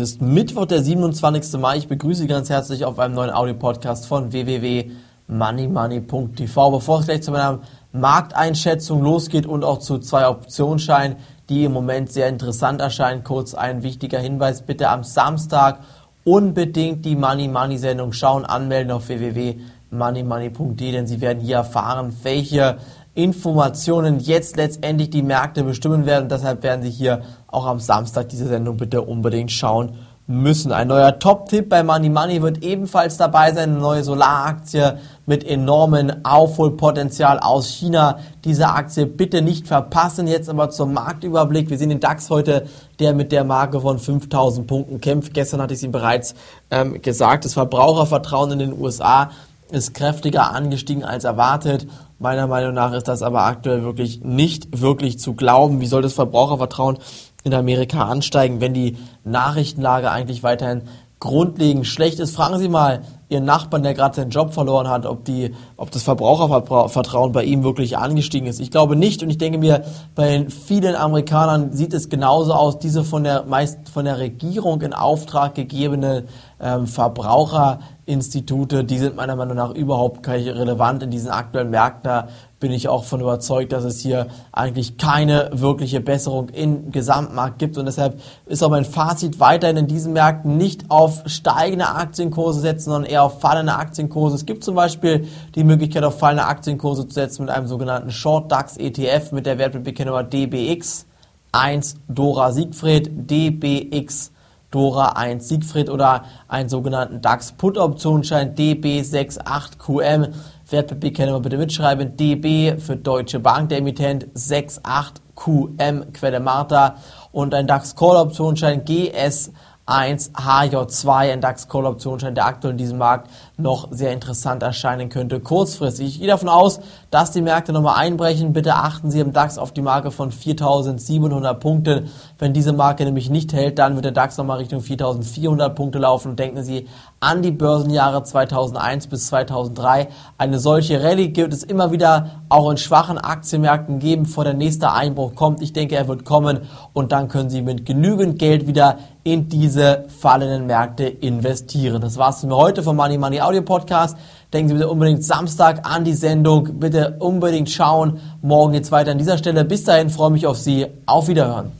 Es ist Mittwoch, der 27. Mai. Ich begrüße Sie ganz herzlich auf einem neuen Audio-Podcast von www.moneymoney.tv. Bevor es gleich zu meiner Markteinschätzung losgeht und auch zu zwei Optionsscheinen, die im Moment sehr interessant erscheinen, kurz ein wichtiger Hinweis. Bitte am Samstag unbedingt die Money Money Sendung schauen, anmelden auf www.moneymoney.de, denn Sie werden hier erfahren, welche Informationen jetzt letztendlich die Märkte bestimmen werden. Deshalb werden Sie hier auch am Samstag diese Sendung bitte unbedingt schauen müssen. Ein neuer Top-Tipp bei Money Money wird ebenfalls dabei sein. Eine neue Solaraktie mit enormem Aufholpotenzial aus China. Diese Aktie bitte nicht verpassen. Jetzt aber zum Marktüberblick. Wir sehen den DAX heute, der mit der Marke von 5000 Punkten kämpft. Gestern hatte ich es Ihnen bereits ähm, gesagt. Das Verbrauchervertrauen in den USA ist kräftiger angestiegen als erwartet. Meiner Meinung nach ist das aber aktuell wirklich nicht wirklich zu glauben. Wie soll das Verbrauchervertrauen in Amerika ansteigen, wenn die Nachrichtenlage eigentlich weiterhin grundlegend schlecht ist. Fragen Sie mal Ihren Nachbarn, der gerade seinen Job verloren hat, ob, die, ob das Verbrauchervertrauen bei ihm wirklich angestiegen ist. Ich glaube nicht und ich denke mir, bei vielen Amerikanern sieht es genauso aus. Diese von der meist von der Regierung in Auftrag gegebene ähm, Verbraucherinstitute, die sind meiner Meinung nach überhaupt nicht relevant in diesen aktuellen Märkten. Da bin ich auch von überzeugt, dass es hier eigentlich keine wirkliche Besserung im Gesamtmarkt gibt. Und deshalb ist auch mein Fazit weiterhin in diesen Märkten nicht auf steigende Aktienkurse setzen, sondern eher auf fallende Aktienkurse. Es gibt zum Beispiel die Möglichkeit, auf fallende Aktienkurse zu setzen mit einem sogenannten Short DAX ETF mit der Wertpapierkennummer DBX 1 Dora Siegfried, DBX Dora 1 Siegfried oder einen sogenannten DAX Put Optionsschein DB68QM. Wertpapierkennung bitte mitschreiben. DB für Deutsche Bank, der Emittent 68QM Quelle Marta und ein DAX Call Optionsschein GS 1 HJ2, ein DAX-Call-Optionsschein, der aktuell in diesem Markt noch sehr interessant erscheinen könnte. Kurzfristig. Ich gehe davon aus, dass die Märkte nochmal einbrechen. Bitte achten Sie im DAX auf die Marke von 4.700 Punkten. Wenn diese Marke nämlich nicht hält, dann wird der DAX nochmal Richtung 4.400 Punkte laufen. Und denken Sie an die Börsenjahre 2001 bis 2003. Eine solche Rallye gibt es immer wieder auch in schwachen Aktienmärkten geben, vor der nächste Einbruch kommt. Ich denke, er wird kommen und dann können Sie mit genügend Geld wieder in diese fallenden Märkte investieren. Das war's für heute vom Money Money Audio Podcast. Denken Sie bitte unbedingt Samstag an die Sendung. Bitte unbedingt schauen. Morgen geht's weiter an dieser Stelle. Bis dahin freue mich auf Sie. Auf Wiederhören.